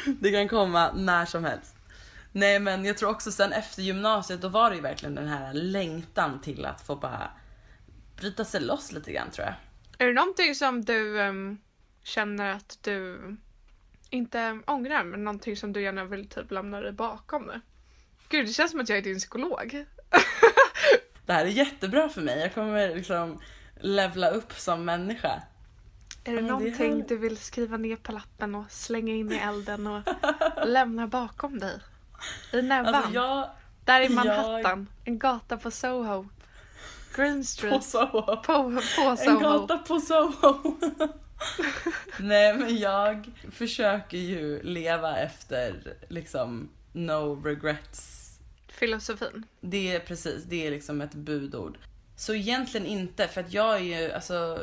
Det kan komma när som helst. Nej men jag tror också sen efter gymnasiet då var det ju verkligen den här längtan till att få bara bryta sig loss lite grann tror jag. Är det någonting som du ehm, känner att du inte ångrar men någonting som du gärna vill typ lämna dig bakom nu? Gud det känns som att jag är din psykolog. <laughs> Det här är jättebra för mig. Jag kommer liksom levla upp som människa. Är det det någonting härligt. du vill skriva ner på lappen och slänga in i elden och <laughs> lämna bakom dig? I näbban? Alltså jag Där i jag- Manhattan. En gata på Soho. Green Street. på Soho. På, på En Soho. gata på Soho. <laughs> Nej men jag försöker ju leva efter liksom no regrets Filosofin. Det är precis, det är liksom ett budord. Så egentligen inte, för att jag är ju, alltså,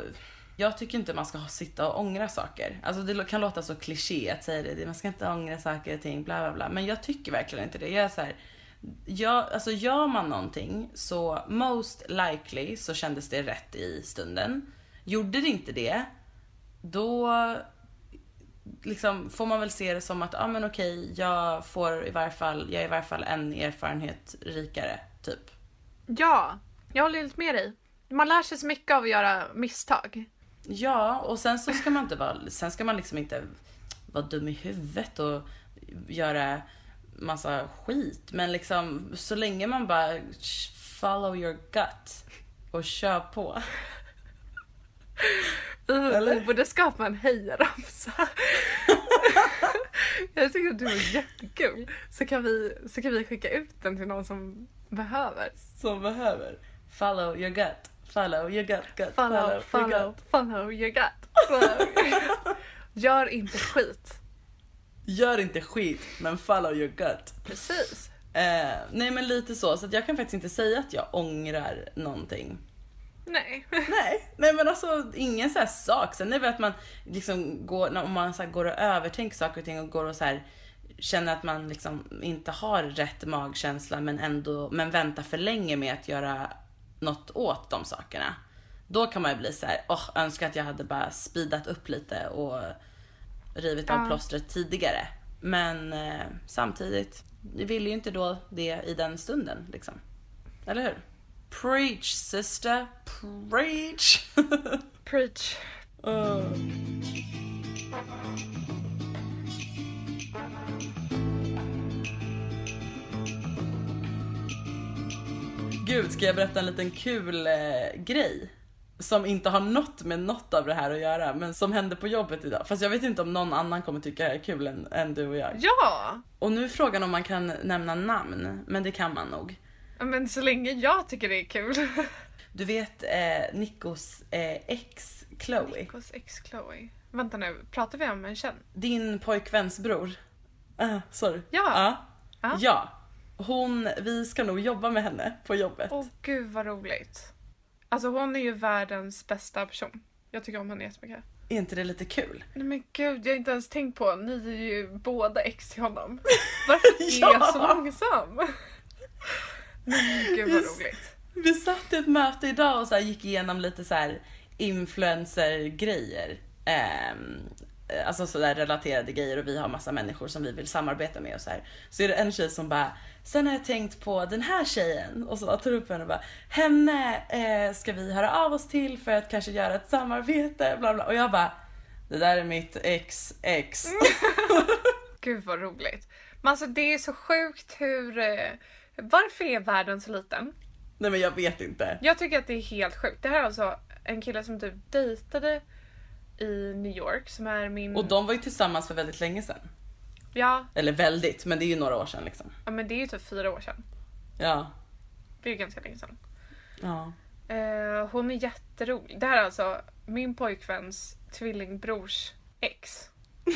jag tycker inte man ska ha- sitta och ångra saker. Alltså det kan låta så kliché att säga det, man ska inte ångra saker och ting, bla bla bla. Men jag tycker verkligen inte det. Jag är så här, jag, alltså gör man någonting så most likely så kändes det rätt i stunden. Gjorde det inte det, då liksom får man väl se det som att, ja ah, men okej, jag får i varje fall, jag är i varje fall en erfarenhet rikare, typ. Ja, jag håller helt med dig. Man lär sig så mycket av att göra misstag. Ja, och sen så ska man inte vara, sen ska man liksom inte vara dum i huvudet och göra massa skit. Men liksom så länge man bara follow your gut och kör på. Eller? Vi borde skapa en hejaramsa. <laughs> jag tycker att du är jättekul. Så kan, vi, så kan vi skicka ut den till någon som behöver. Som behöver. Follow your gut. Follow your gut, gut, Follow, your follow, gut. follow your gut. Follow your gut. <laughs> Gör inte skit. Gör inte skit, men follow your gut. Precis. Eh, nej men lite så, så att jag kan faktiskt inte säga att jag ångrar någonting. Nej. <laughs> Nej, nej men alltså ingen så här sak. Sen är det väl att man liksom går, när- om man så går och övertänker saker och ting och går och så här känner att man liksom inte har rätt magkänsla men ändå, men väntar för länge med att göra något åt de sakerna. Då kan man ju bli så här, åh önskar att jag hade bara speedat upp lite och rivit av Ja. plåstret tidigare. Men eh, samtidigt, vi vill ju inte då det i den stunden liksom. Eller hur? Preach sister, preach! <laughs> Preach. Uh. Gud, ska jag berätta en liten kul eh, grej? Som inte har något med något av det här att göra, men som hände på jobbet idag. Fast jag vet inte om någon annan kommer tycka det här är kul än, än du och jag. Ja! Och nu är frågan om man kan nämna namn, men det kan man nog. Men så länge jag tycker det är kul. Du vet eh, Nikos eh, ex Chloe, Nikos ex Chloe. Vänta nu, pratar vi om en känd? din pojkväns bror. Uh, sorry. Ja. Ja. Ja. ja. Hon, vi ska nog jobba med henne på jobbet. Åh gud vad roligt. Alltså hon är ju världens bästa person. Jag tycker om henne jättemycket. Är inte det lite kul? Nej men gud, jag har inte ens tänkt på. Ni är ju båda ex till honom. <laughs> Varför är Ja. jag så långsam? Nej men gud vad Just- roligt. Vi satt i ett möte idag och så gick igenom lite så här influencer-grejer. Ehm, alltså sådär relaterade grejer och vi har massa människor som vi vill samarbeta med och så här. Så är det en tjej som bara, sen har jag tänkt på den här tjejen och så tar upp henne och bara, henne eh, ska vi höra av oss till för att kanske göra ett samarbete, bla bla. Och jag bara, det där är mitt ex ex. <laughs> Gud vad roligt. Men alltså det är så sjukt hur... Eh, varför är världen så liten? Nej men jag vet inte. Jag tycker att det är helt sjukt. Det här är alltså en kille som typ dejtade i New York som är min... Och de var ju tillsammans för väldigt länge sedan. Ja, Eller väldigt, men det är ju några år sedan liksom. ja, men det är ju typ fyra år sedan. Ja. Det är ju ganska länge sedan. Ja. Eh, hon är jätterolig. Det här är alltså min pojkväns tvillingbrors ex. <laughs>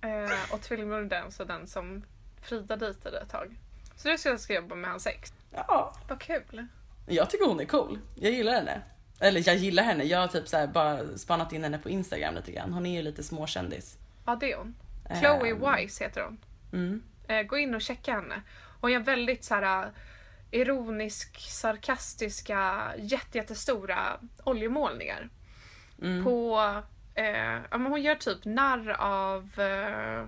eh, och tvillingbrodern är alltså den som Frida dejtade ett tag. Så det ska jag jobba med hans ex. Ja. Vad kul. Jag tycker hon är cool. Jag gillar henne. Eller jag gillar henne. Jag har typ så här bara spannat in henne på Instagram lite grann. Hon är ju lite småkändis. Ja, det är hon. Chloe Ehm. Wise heter hon. Mm. Eh, gå in och checka henne. Hon gör väldigt så här eh, ironisk, sarkastiska, jätte, jättestora oljemålningar. På, eh, ja, men hon gör typ narr av eh,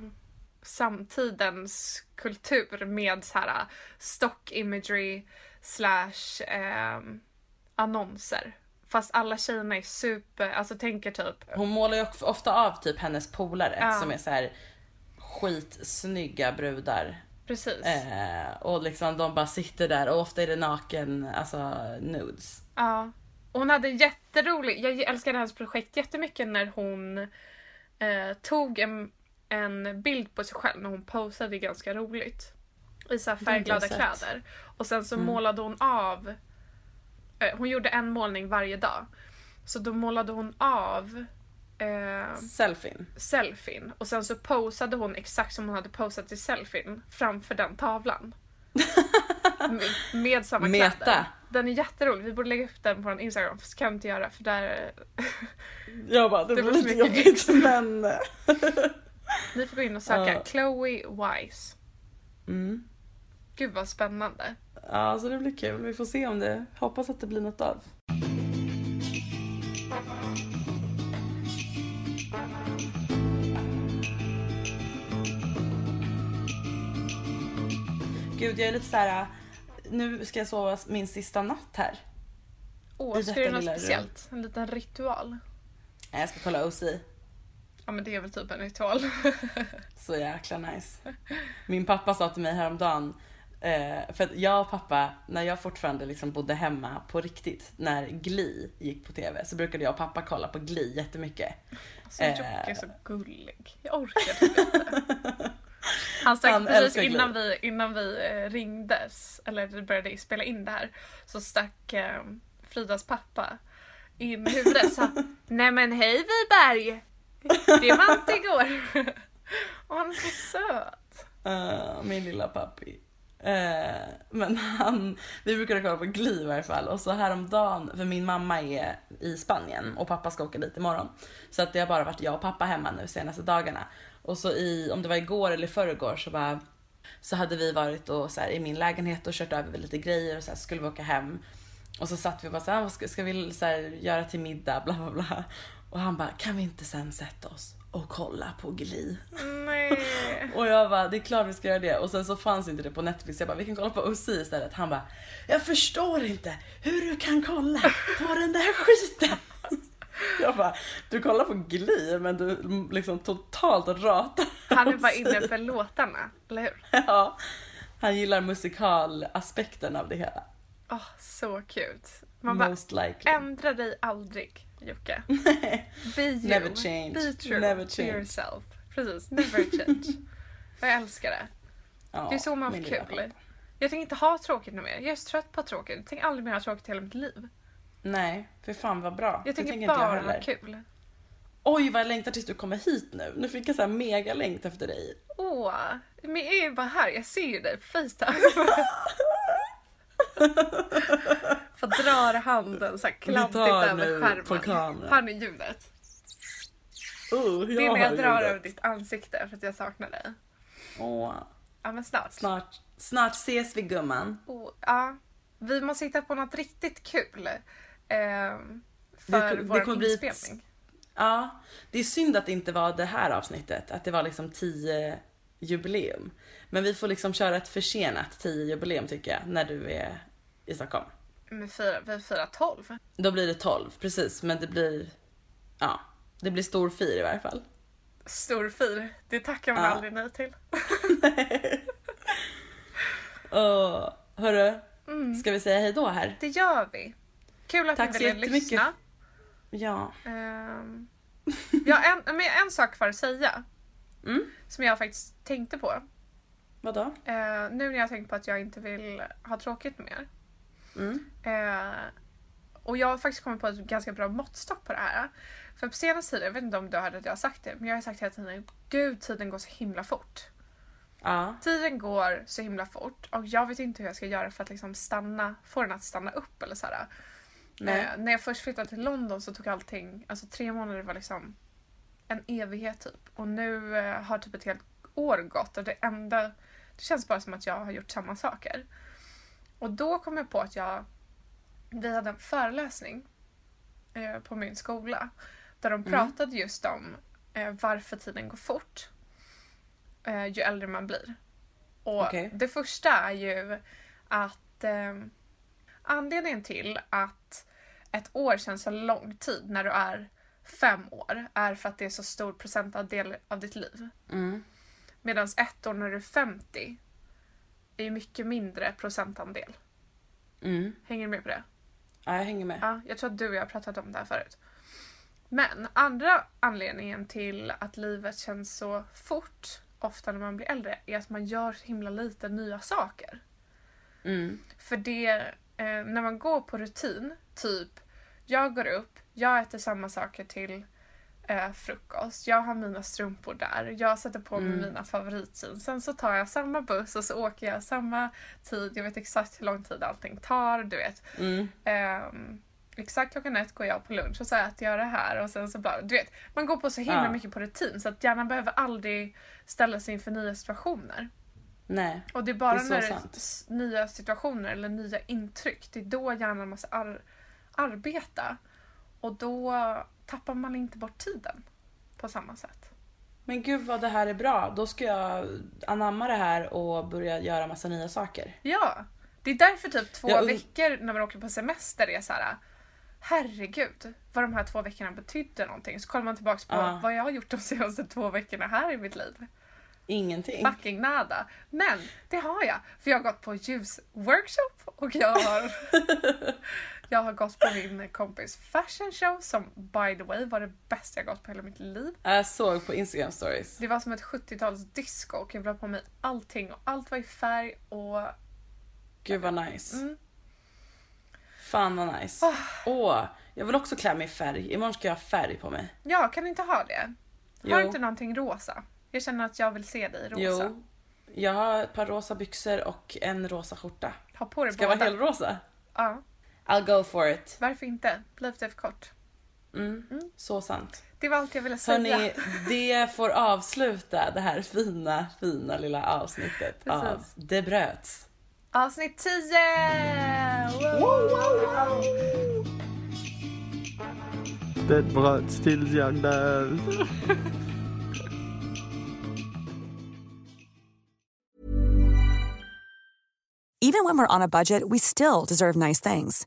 samtidens kultur med så här eh, stock imagery slash eh, annonser. Fast alla tjejerna är super, alltså tänker typ Hon målar ju ofta av typ hennes polare Ja. som är så här skitsnygga brudar. precis. Eh, och liksom de bara sitter där och ofta är det naken, alltså nudes. Ja. Och hon hade jätteroligt, jag älskade hennes projekt jättemycket när hon eh, tog en, en bild på sig själv när hon posade ganska roligt. I så färgglada kläder. Och sen så målade hon av, hon gjorde en målning varje dag. Så då målade hon av eh, Selfien. selfien och sen så posade hon exakt som hon hade posat i selfien framför den tavlan. <laughs> med, med samma Meta. kläder. Den är jätterolig, vi borde lägga upp den på vår Instagram, fast kan vi inte göra för där... <laughs> Jag bara, det, Det så lite jobbigt <laughs> men... Ni får gå in och söka Ja. Chloe Wise. Mm. Gud vad spännande. Ja, så det blir kul. Vi får se om det, hoppas att det blir något av. Gud, jag är lite så här. Nu ska jag sova min sista natt här. Åh, ska du göra något lilla rum. speciellt? En liten ritual? Nej, Jag ska kolla OC. Ja men det är väl typ en ritual. <laughs> Så jäkla nice. Min pappa sa till mig häromdagen, eh, för att jag och pappa, när jag fortfarande liksom bodde hemma på riktigt, när Glee gick på TV, så brukade jag och pappa kolla på Glee jättemycket. Alltså Eh. Jocke är så gullig. Jag orkar typ inte. <laughs> Han stack Han precis innan Glee. vi, innan vi eh, ringdes, eller började spela in det här, så stack eh, Fridas pappa in i huvudet så <laughs> Nej men hej Wiberg! Det var inte igår. <laughs> Och han är så söt. Eh, min lilla pappi. Eh, men han, vi brukade kolla på Glee i varje fall och så häromdagen, för min mamma är i Spanien och pappa ska åka dit imorgon. Så att det har bara varit jag och pappa hemma nu senaste dagarna. Och så i, om det var igår eller förrgår så bara så hade vi varit och så här, i min lägenhet och kört över lite grejer och så här, skulle vi åka hem. Och så satt vi och bara så här, ah, vad ska, ska vi så här, göra till middag bla bla bla. Och han bara, kan vi inte sen sätta oss och kolla på Glee? Nej. <laughs> Och jag bara, det är klart vi ska göra det. Och sen så fanns inte det på Netflix. Jag bara, vi kan kolla på OC istället. Han bara, jag förstår inte hur du kan kolla på den där skiten. <laughs> Jag bara, du kollar på Glee men du liksom totalt ratar Han är bara <laughs> inne för låtarna, eller hur? Ja, han gillar musikalaspekten av det hela. Åh, så cute. Man bara, Most likely. ändra dig aldrig Jocke. <laughs> Be you. Never change. Be true Never to change. yourself. Precis, never change. <laughs> Jag älskar det. Ja, Det är så man får kul. Jag tänker inte ha tråkigt mer. Jag är så trött på tråkigt. Jag tänker aldrig mer ha tråkigt hela mitt liv. Nej, för fan vad bra. Jag tänker jag bara ha kul. Oj vad jag längtar tills du kommer hit nu. Nu fick jag så här mega längta efter dig. Åh, men jag är ju bara här. Jag ser ju dig på Facetime. <laughs> Får dra handen så här kladdigt tar över skärmen. Hör ni ljudet? Uh, Det är när jag drar över ditt ansikte för att jag saknar dig. Åh, Ja men snart. snart, snart ses vi gumman. Oh, ja, vi måste hitta på något riktigt kul. ehm, för det vår kommer bli inspelning. Ja, det är synd att det inte var det här avsnittet, att det var liksom 10 jubileum. Men vi får liksom köra ett försenat 10 jubileum tycker jag, när du är i Stockholm. Vi firar 12. Då blir det 12, precis, men det blir, ja, det blir stor fir i varje fall. Stor fir. Det tackar man Ja. aldrig nej till. <laughs> Och hörru, ska vi säga hej då här? Det gör vi. Kul att Tack ni ville lyssna. Ja, Um, <laughs> jag har en, men en sak kvar att säga. Mm. Som jag faktiskt tänkte på. vadå? Eh, nu när jag har tänkt på att jag inte vill ha tråkigt mer. Mm. Eh, och jag har faktiskt kommit på ett ganska bra måttstock på det här. För på senaste tiden, jag vet inte om du hörde att jag har sagt det, men jag har sagt hela tiden Gud, tiden går så himla fort. Ja, Tiden går så himla fort och jag vet inte hur jag ska göra för att liksom stanna, få den att stanna upp eller så här. Nej. Eh, när jag först flyttade till London så tog allting, alltså tre månader var liksom en evighet typ. Och nu eh, har typ ett helt år gått och det enda, det känns bara som att jag har gjort samma saker. Och då kom jag på att jag, vi hade en föreläsning eh, på min skola där de pratade just om eh, varför tiden går fort eh, ju äldre man blir. Och Okej. det första är ju att eh, anledningen till att ett år känns så lång tid när du är fem år är för att det är så stor procentandel av ditt liv. mm. Medan ett år när du är 50 är ju mycket mindre procentandel. Mm. Hänger du med på det? ja jag hänger med. Ja, jag tror att du och jag har pratat om det här förut. Men andra anledningen till att livet känns så fort ofta när man blir äldre är att man gör så himla lite nya saker. Mm. För det, eh, när man går på rutin, typ jag går upp, jag äter samma saker till eh, frukost, jag har mina strumpor där, jag sätter på mig mina favoritjeans, sen så tar jag samma buss och så åker jag samma tid, jag vet exakt hur lång tid allting tar, du vet. Mm. Ehm, exakt klockan ett går jag på lunch och så äter jag det här och sen så bara, du vet, man går på så himla Ja. mycket på rutin så att hjärnan behöver aldrig ställa sig inför nya situationer. Nej. Och det är bara Det är när det är nya situationer eller nya intryck, det är då hjärnan måste ar- arbeta. Och då tappar man inte bort tiden på samma sätt. Men gud vad det här är bra. Då ska jag anamma det här och börja göra massa nya saker. Ja, det är därför typ två Jag veckor när man åker på semester är så här. Herregud, vad de här två veckorna betydde någonting. Så kollar man tillbaka på Ja. vad jag har gjort de senaste två veckorna här i mitt liv. Ingenting. Fucking nada. Men det har jag. För jag har gått på ljusworkshop och jag har, <laughs> jag har gått på min kompis fashion show som by the way var det bästa jag gått på hela mitt liv. Jag såg på Instagram stories. Det var som ett 70-tals disco och jag ville på mig allting och allt var i färg och Gud vad nice. Mm. Fan vad nice. Åh, jag vill också klä mig i färg. Imorgon ska jag ha färg på mig. Ja, kan du inte ha det? Har du inte någonting rosa? Jag känner att jag vill se dig i rosa. Jo. Jag har ett par rosa byxor och en rosa skjorta. Ha på dig Ska båda. vara helrosa? Ja, I'll go for it. varför inte? Livet är för kort. Mm. Så sant. Det var allt jag ville säga. Hörni, <laughs> det får avsluta det här fina, fina lilla avsnittet av Precis. Det bröts. Avsnitt 10! Wow! Det bröts till Jandal. Even when we're on a budget, we still deserve nice things.